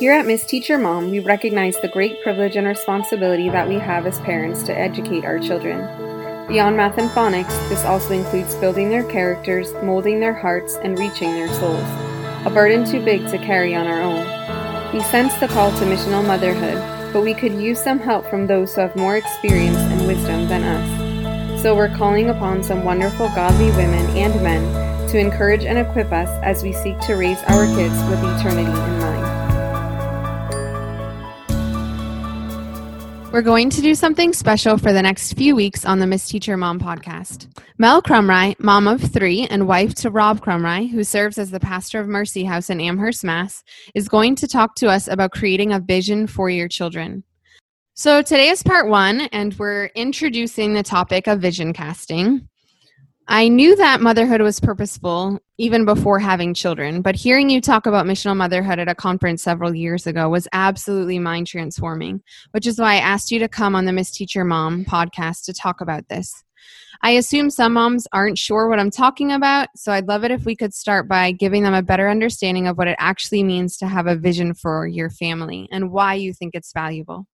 Here at Miss Teacher Mom, we recognize the great privilege and responsibility that we have as parents to educate our children. Beyond math and phonics, this also includes building their characters, molding their hearts, and reaching their souls. A burden too big to carry on our own. We sense the call to missional motherhood, but we could use some help from those who have more experience and wisdom than us. So we're calling upon some wonderful godly women and men to encourage and equip us as we seek to raise our kids with eternity in mind. We're going to do something special for the next few weeks on the Miss Teacher Mom podcast. Mel Crumry, mom of three and wife to Rob Crumry, who serves as the pastor of Mercy House in Amherst, Mass., is going to talk to us about creating a vision for your children. So today is part one, and we're introducing the topic of vision casting. I knew that motherhood was purposeful even before having children, but hearing you talk about missional motherhood at a conference several years ago was absolutely mind transforming, which is why I asked you to come on the Miss Teacher Mom podcast to talk about this. I assume some moms aren't sure what I'm talking about, so I'd love it if we could start by giving them a better understanding of what it actually means to have a vision for your family and why you think it's valuable.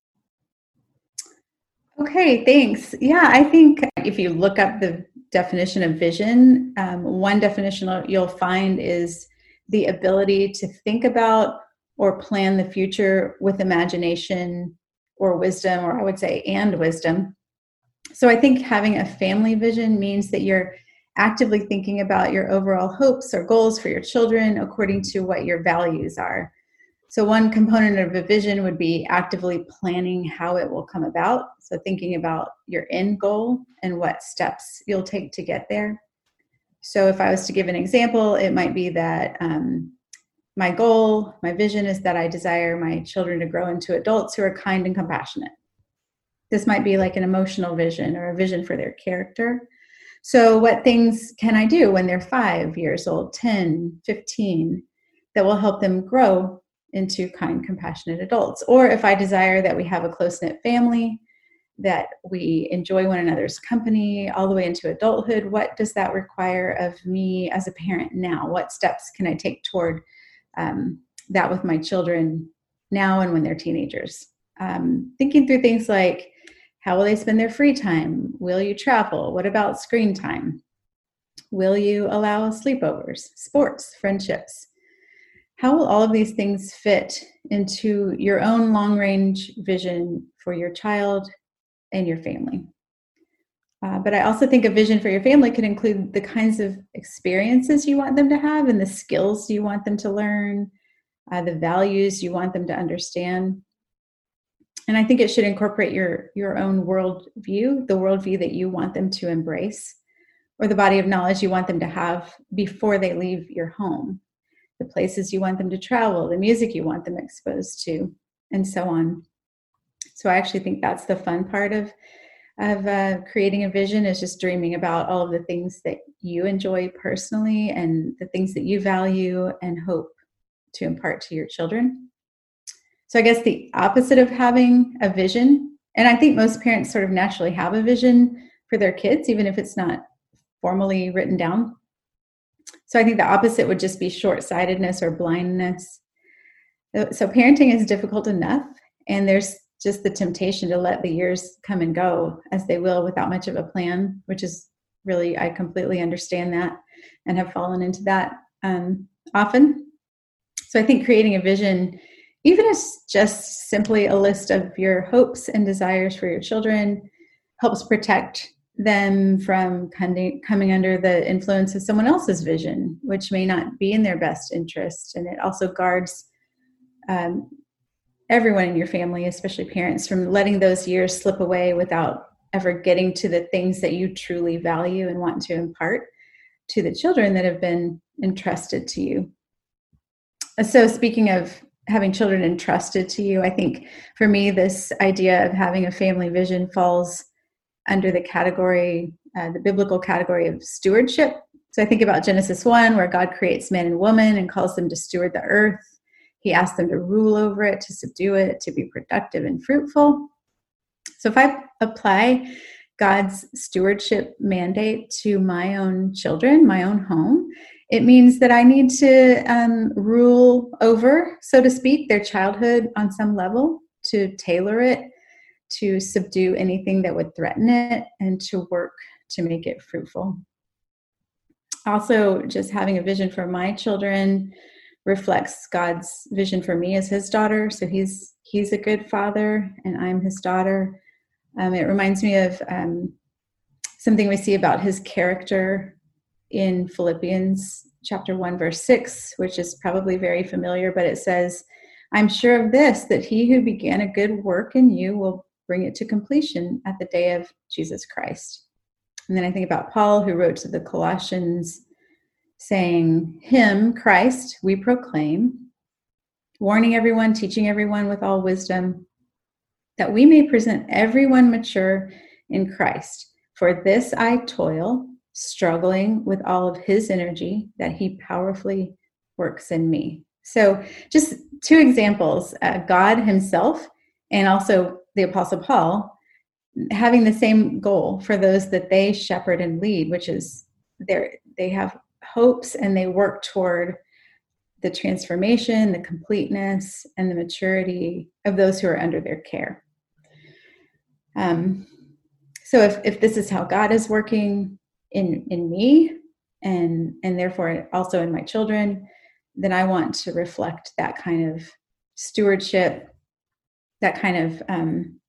Okay, thanks. Yeah, I think if you look up the definition of vision, um, one definition you'll find is the ability to think about or plan the future with imagination or wisdom, or I would say, and wisdom. So I think having a family vision means that you're actively thinking about your overall hopes or goals for your children according to what your values are. So, one component of a vision would be actively planning how it will come about. So, thinking about your end goal and what steps you'll take to get there. So, if I was to give an example, it might be that um, my goal, my vision is that I desire my children to grow into adults who are kind and compassionate. This might be like an emotional vision or a vision for their character. So, what things can I do when they're five years old, 10, 15, that will help them grow into kind, compassionate adults. Or if I desire that we have a close knit family, that we enjoy one another's company all the way into adulthood, what does that require of me as a parent now? What steps can I take toward um, that with my children now and when they're teenagers? Um, thinking through things like how will they spend their free time? Will you travel? What about screen time? Will you allow sleepovers, sports, friendships? How will all of these things fit into your own long range vision for your child and your family? Uh, but I also think a vision for your family could include the kinds of experiences you want them to have and the skills you want them to learn, uh, the values you want them to understand. And I think it should incorporate your, your own worldview, the worldview that you want them to embrace, or the body of knowledge you want them to have before they leave your home the places you want them to travel, the music you want them exposed to, and so on. So I actually think that's the fun part of of uh, creating a vision is just dreaming about all of the things that you enjoy personally and the things that you value and hope to impart to your children. So I guess the opposite of having a vision, and I think most parents sort of naturally have a vision for their kids, even if it's not formally written down. So I think the opposite would just be short sightedness or blindness. So parenting is difficult enough, and there's just the temptation to let the years come and go as they will without much of a plan, which is really, I completely understand that and have fallen into that um, often. So I think creating a vision, even as just simply a list of your hopes and desires for your children, helps protect them from coming under the influence of someone else's vision, which may not be in their best interest. And it also guards um, everyone in your family, especially parents, from letting those years slip away without ever getting to the things that you truly value and want to impart to the children that have been entrusted to you. So, speaking of having children entrusted to you, I think for me, this idea of having a family vision falls under the category, uh, the biblical category of stewardship. So I think about Genesis 1, where God creates man and woman and calls them to steward the earth. He asks them to rule over it, to subdue it, to be productive and fruitful. So if I apply God's stewardship mandate to my own children, my own home, It means that I need to um, rule over, so to speak, their childhood on some level, to tailor it, to subdue anything that would threaten it, and to work to make it fruitful. Also, just having a vision for my children reflects God's vision for me as His daughter. So He's He's a good father, and I'm His daughter. Um, it reminds me of um, something we see about His character in Philippians chapter 1, verse 6, which is probably very familiar, but it says, I'm sure of this, that he who began a good work in you will bring it to completion at the day of Jesus Christ. And then I think about Paul, who wrote to the Colossians saying, Him, Christ, we proclaim, warning everyone, teaching everyone with all wisdom, that we may present everyone mature in Christ. For this I toil struggling with all of his energy that he powerfully works in me. So, just two examples uh, God himself and also the Apostle Paul having the same goal for those that they shepherd and lead, which is they they have hopes and they work toward the transformation, the completeness, and the maturity of those who are under their care. Um, so if, if this is how God is working, in in me and and therefore also in my children then i want to reflect that kind of stewardship that kind of um,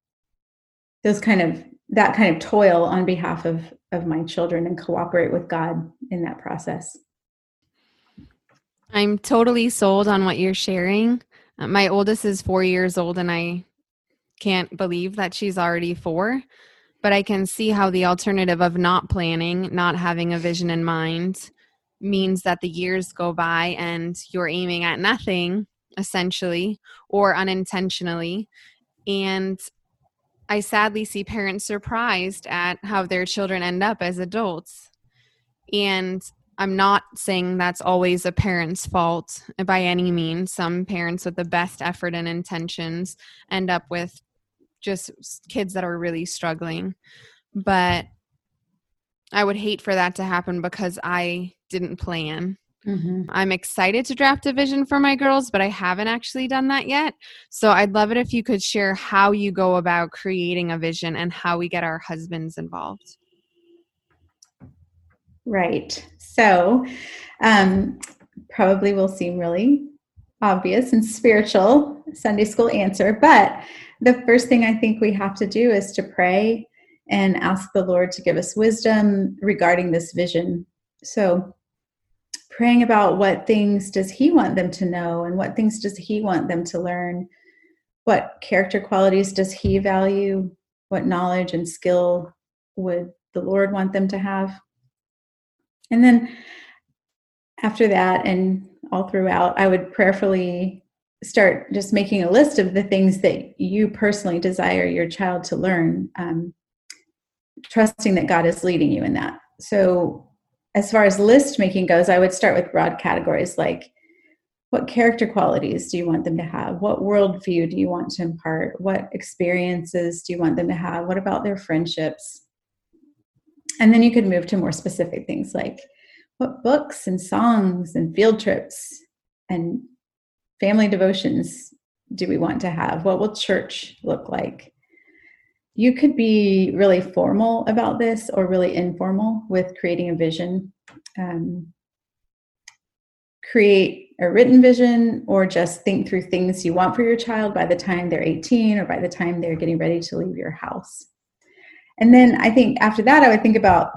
those kind of that kind of toil on behalf of of my children and cooperate with god in that process. I'm totally sold on what you're sharing. Uh, my oldest is four years old and i can't believe that she's already four but I can see how the alternative of not planning, not having a vision in mind, means that the years go by and you're aiming at nothing, essentially, or unintentionally. And I sadly see parents surprised at how their children end up as adults. And I'm not saying that's always a parent's fault by any means. Some parents with the best effort and intentions end up with just kids that are really struggling. But I would hate for that to happen because I didn't plan. Mm-hmm. I'm excited to draft a vision for my girls, but I haven't actually done that yet. So I'd love it if you could share how you go about creating a vision and how we get our husbands involved. Right. So, um, probably will seem really obvious and spiritual Sunday school answer, but the first thing I think we have to do is to pray and ask the Lord to give us wisdom regarding this vision. So, praying about what things does He want them to know and what things does He want them to learn? What character qualities does He value? What knowledge and skill would the Lord want them to have? And then after that, and all throughout, I would prayerfully start just making a list of the things that you personally desire your child to learn, um, trusting that God is leading you in that. So, as far as list making goes, I would start with broad categories like what character qualities do you want them to have? What worldview do you want to impart? What experiences do you want them to have? What about their friendships? And then you could move to more specific things like what books and songs and field trips and family devotions do we want to have? What will church look like? You could be really formal about this or really informal with creating a vision. Um, create a written vision or just think through things you want for your child by the time they're 18 or by the time they're getting ready to leave your house. And then I think after that, I would think about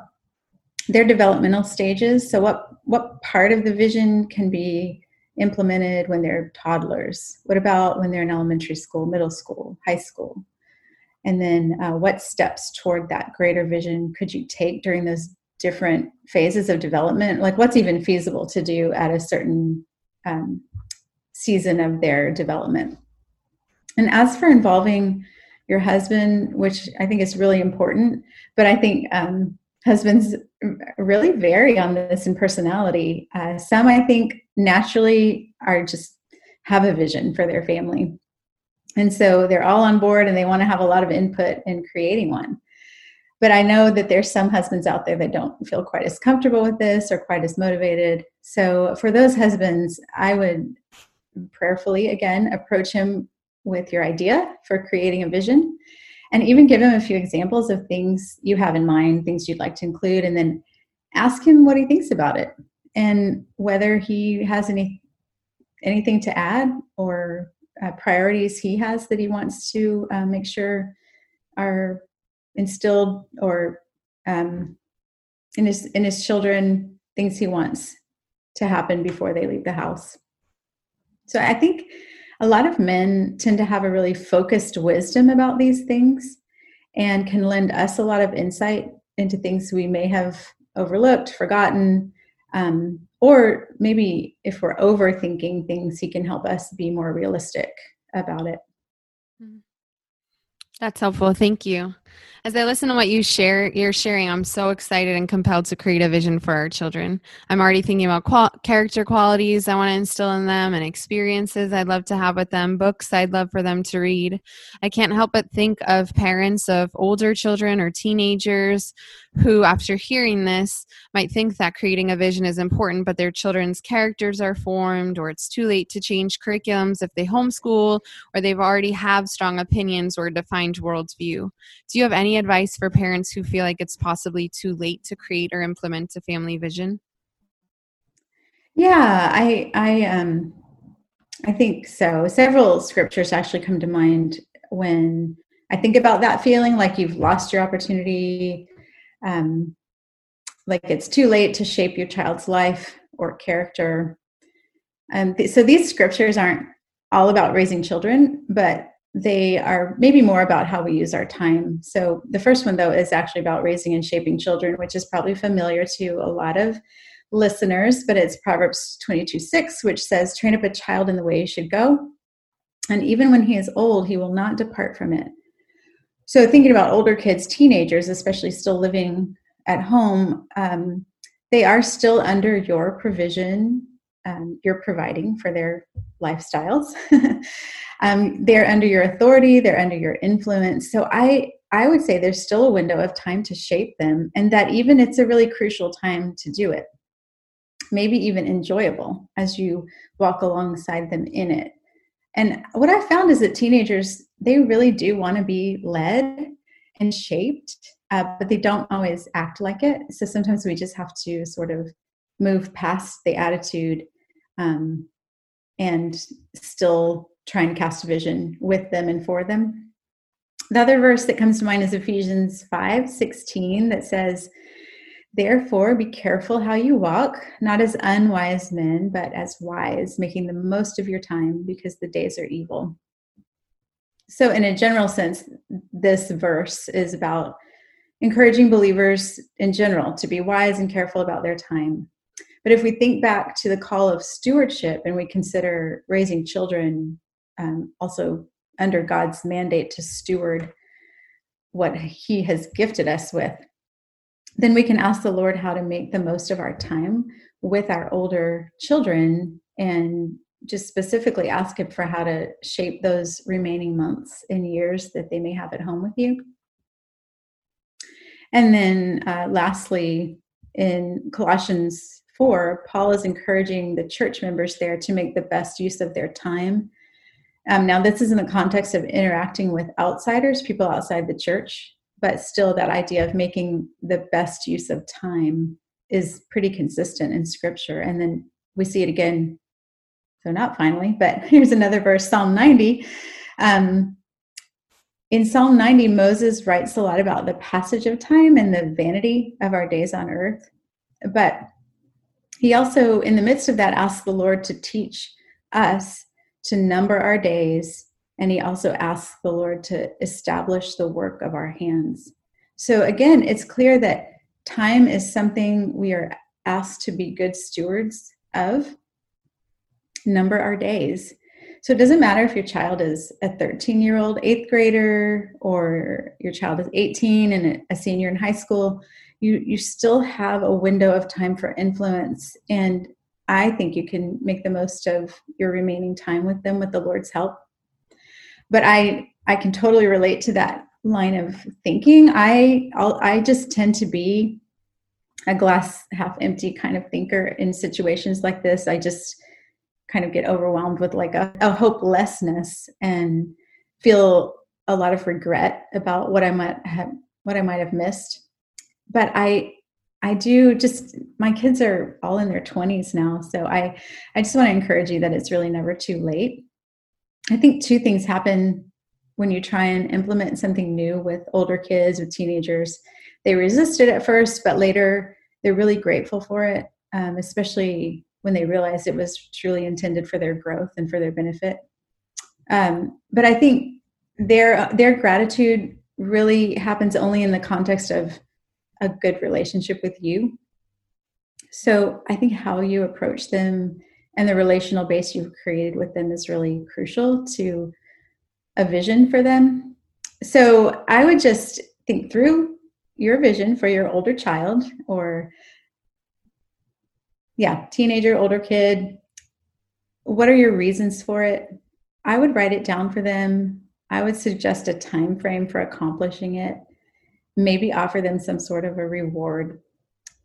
their developmental stages. So, what, what part of the vision can be implemented when they're toddlers? What about when they're in elementary school, middle school, high school? And then uh, what steps toward that greater vision could you take during those different phases of development? Like what's even feasible to do at a certain um, season of their development? And as for involving your husband, which I think is really important, but I think um, husbands really vary on this in personality. Uh, some, I think, naturally are just have a vision for their family. And so they're all on board and they want to have a lot of input in creating one. But I know that there's some husbands out there that don't feel quite as comfortable with this or quite as motivated. So for those husbands, I would prayerfully again approach him with your idea for creating a vision and even give him a few examples of things you have in mind, things you'd like to include, and then ask him what he thinks about it and whether he has any anything to add or uh, priorities he has that he wants to uh, make sure are instilled or um, in his in his children things he wants to happen before they leave the house. So I think a lot of men tend to have a really focused wisdom about these things and can lend us a lot of insight into things we may have overlooked, forgotten, um, or maybe if we're overthinking things, he can help us be more realistic about it. Mm-hmm. That's helpful. Thank you. As I listen to what you share, you're sharing, I'm so excited and compelled to create a vision for our children. I'm already thinking about qual- character qualities I want to instill in them and experiences I'd love to have with them, books I'd love for them to read. I can't help but think of parents of older children or teenagers who, after hearing this, might think that creating a vision is important, but their children's characters are formed, or it's too late to change curriculums if they homeschool, or they've already have strong opinions or defined worldview. Do you have any advice for parents who feel like it's possibly too late to create or implement a family vision? Yeah, I I um I think so. Several scriptures actually come to mind when I think about that feeling like you've lost your opportunity um, like it's too late to shape your child's life or character. Um, th- so these scriptures aren't all about raising children, but they are maybe more about how we use our time. So the first one, though, is actually about raising and shaping children, which is probably familiar to a lot of listeners, but it's Proverbs 22 6, which says, Train up a child in the way he should go, and even when he is old, he will not depart from it. So, thinking about older kids, teenagers, especially still living at home, um, they are still under your provision. Um, you're providing for their lifestyles. um, they're under your authority. They're under your influence. So, I I would say there's still a window of time to shape them, and that even it's a really crucial time to do it. Maybe even enjoyable as you walk alongside them in it. And what I found is that teenagers, they really do want to be led and shaped, uh, but they don't always act like it. So sometimes we just have to sort of move past the attitude um, and still try and cast a vision with them and for them. The other verse that comes to mind is Ephesians 5 16 that says, Therefore, be careful how you walk, not as unwise men, but as wise, making the most of your time because the days are evil. So, in a general sense, this verse is about encouraging believers in general to be wise and careful about their time. But if we think back to the call of stewardship and we consider raising children um, also under God's mandate to steward what He has gifted us with, then we can ask the Lord how to make the most of our time with our older children and just specifically ask Him for how to shape those remaining months and years that they may have at home with you. And then, uh, lastly, in Colossians 4, Paul is encouraging the church members there to make the best use of their time. Um, now, this is in the context of interacting with outsiders, people outside the church but still that idea of making the best use of time is pretty consistent in scripture and then we see it again so not finally but here's another verse psalm 90 um, in psalm 90 moses writes a lot about the passage of time and the vanity of our days on earth but he also in the midst of that asks the lord to teach us to number our days and he also asks the Lord to establish the work of our hands. So again, it's clear that time is something we are asked to be good stewards of. Number our days. So it doesn't matter if your child is a 13 year old eighth grader or your child is 18 and a senior in high school, you, you still have a window of time for influence. And I think you can make the most of your remaining time with them with the Lord's help but I I can totally relate to that line of thinking. I I'll, I just tend to be a glass half empty kind of thinker in situations like this. I just kind of get overwhelmed with like a, a hopelessness and feel a lot of regret about what I might have what I might have missed. But I I do just my kids are all in their 20s now, so I I just want to encourage you that it's really never too late. I think two things happen when you try and implement something new with older kids with teenagers. They resist it at first, but later they're really grateful for it, um, especially when they realize it was truly intended for their growth and for their benefit. Um, but I think their their gratitude really happens only in the context of a good relationship with you. So I think how you approach them and the relational base you've created with them is really crucial to a vision for them. So I would just think through your vision for your older child or yeah, teenager, older kid. What are your reasons for it? I would write it down for them. I would suggest a time frame for accomplishing it. Maybe offer them some sort of a reward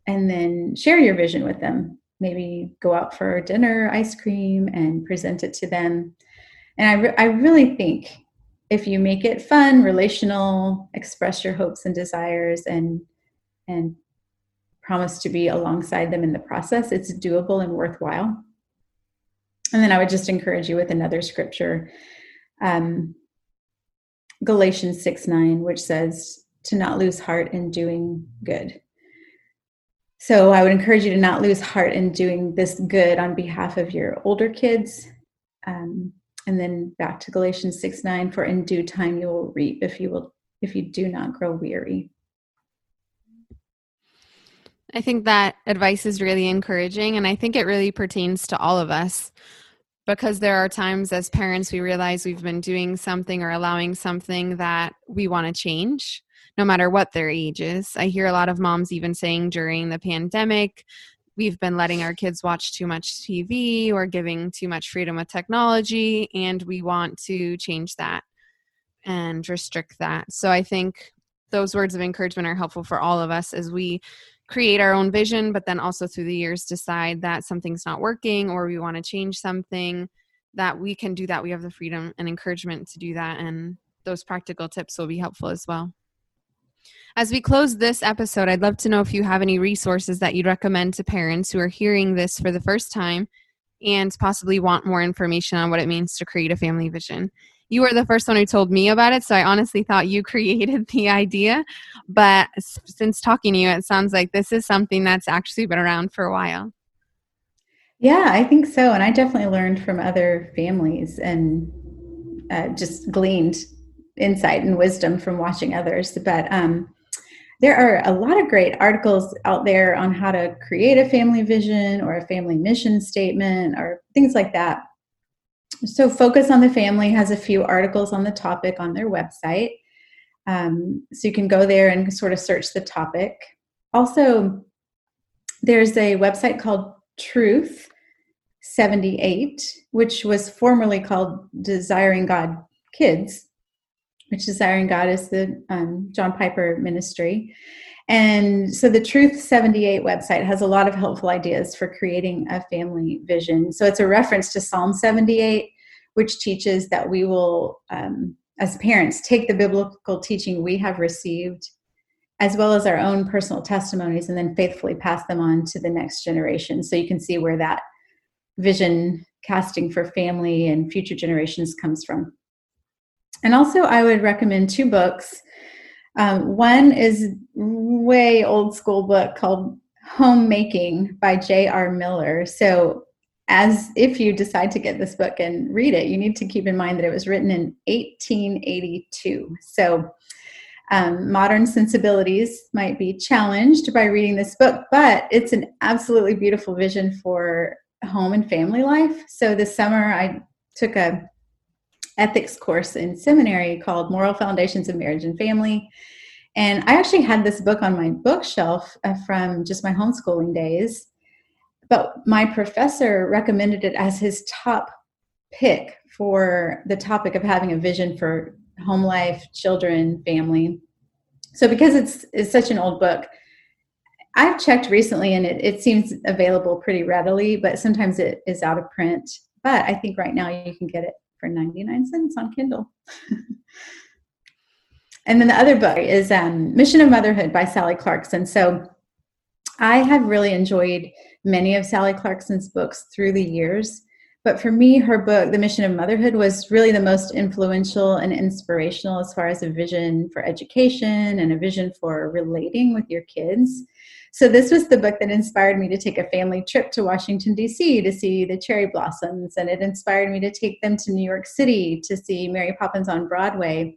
and then share your vision with them. Maybe go out for dinner, ice cream, and present it to them. And I, re- I really think if you make it fun, relational, express your hopes and desires, and and promise to be alongside them in the process, it's doable and worthwhile. And then I would just encourage you with another scripture, um, Galatians 6 9, which says to not lose heart in doing good. So I would encourage you to not lose heart in doing this good on behalf of your older kids. Um, and then back to Galatians 6 9, for in due time you will reap if you will if you do not grow weary. I think that advice is really encouraging, and I think it really pertains to all of us because there are times as parents we realize we've been doing something or allowing something that we want to change, no matter what their age is. I hear a lot of moms even saying during the pandemic, we've been letting our kids watch too much TV or giving too much freedom with technology, and we want to change that and restrict that. So I think those words of encouragement are helpful for all of us as we create our own vision, but then also through the years decide that something's not working or we want to change something, that we can do that. We have the freedom and encouragement to do that. And those practical tips will be helpful as well. As we close this episode, I'd love to know if you have any resources that you'd recommend to parents who are hearing this for the first time and possibly want more information on what it means to create a family vision you were the first one who told me about it, so I honestly thought you created the idea. But since talking to you, it sounds like this is something that's actually been around for a while. Yeah, I think so. And I definitely learned from other families and uh, just gleaned insight and wisdom from watching others. But um, there are a lot of great articles out there on how to create a family vision or a family mission statement or things like that. So, Focus on the Family has a few articles on the topic on their website. Um, so, you can go there and sort of search the topic. Also, there's a website called Truth 78, which was formerly called Desiring God Kids, which Desiring God is the um, John Piper ministry. And so the Truth 78 website has a lot of helpful ideas for creating a family vision. So it's a reference to Psalm 78, which teaches that we will, um, as parents, take the biblical teaching we have received, as well as our own personal testimonies, and then faithfully pass them on to the next generation. So you can see where that vision casting for family and future generations comes from. And also, I would recommend two books um, one is way old school book called Homemaking by J.R. Miller. So, as if you decide to get this book and read it, you need to keep in mind that it was written in 1882. So, um, modern sensibilities might be challenged by reading this book, but it's an absolutely beautiful vision for home and family life. So, this summer I took a ethics course in seminary called Moral Foundations of Marriage and Family. And I actually had this book on my bookshelf uh, from just my homeschooling days. But my professor recommended it as his top pick for the topic of having a vision for home life, children, family. So because it's it's such an old book, I've checked recently and it, it seems available pretty readily, but sometimes it is out of print. But I think right now you can get it for 99 cents on Kindle. and then the other book is um, Mission of Motherhood by Sally Clarkson. So I have really enjoyed many of Sally Clarkson's books through the years. But for me, her book, The Mission of Motherhood, was really the most influential and inspirational as far as a vision for education and a vision for relating with your kids. So, this was the book that inspired me to take a family trip to Washington, D.C. to see the cherry blossoms. And it inspired me to take them to New York City to see Mary Poppins on Broadway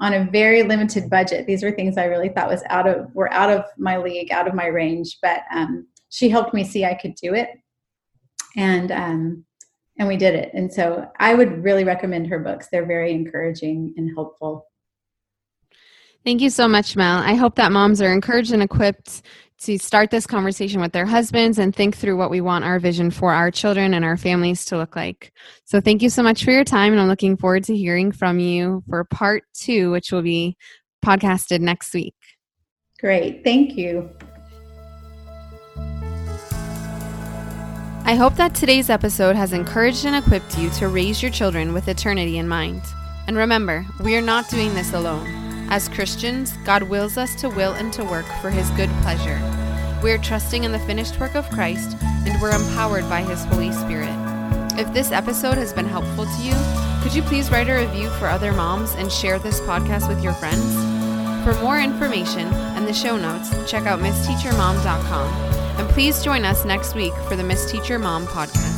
on a very limited budget. These were things I really thought was out of were out of my league, out of my range. But um, she helped me see I could do it. And um, and we did it. And so I would really recommend her books. They're very encouraging and helpful. Thank you so much, Mel. I hope that moms are encouraged and equipped to start this conversation with their husbands and think through what we want our vision for our children and our families to look like. So, thank you so much for your time, and I'm looking forward to hearing from you for part two, which will be podcasted next week. Great. Thank you. I hope that today's episode has encouraged and equipped you to raise your children with eternity in mind. And remember, we are not doing this alone. As Christians, God wills us to will and to work for His good pleasure. We are trusting in the finished work of Christ, and we're empowered by His Holy Spirit. If this episode has been helpful to you, could you please write a review for other moms and share this podcast with your friends? For more information and the show notes, check out missteachermom.com. And please join us next week for the Miss Teacher Mom podcast.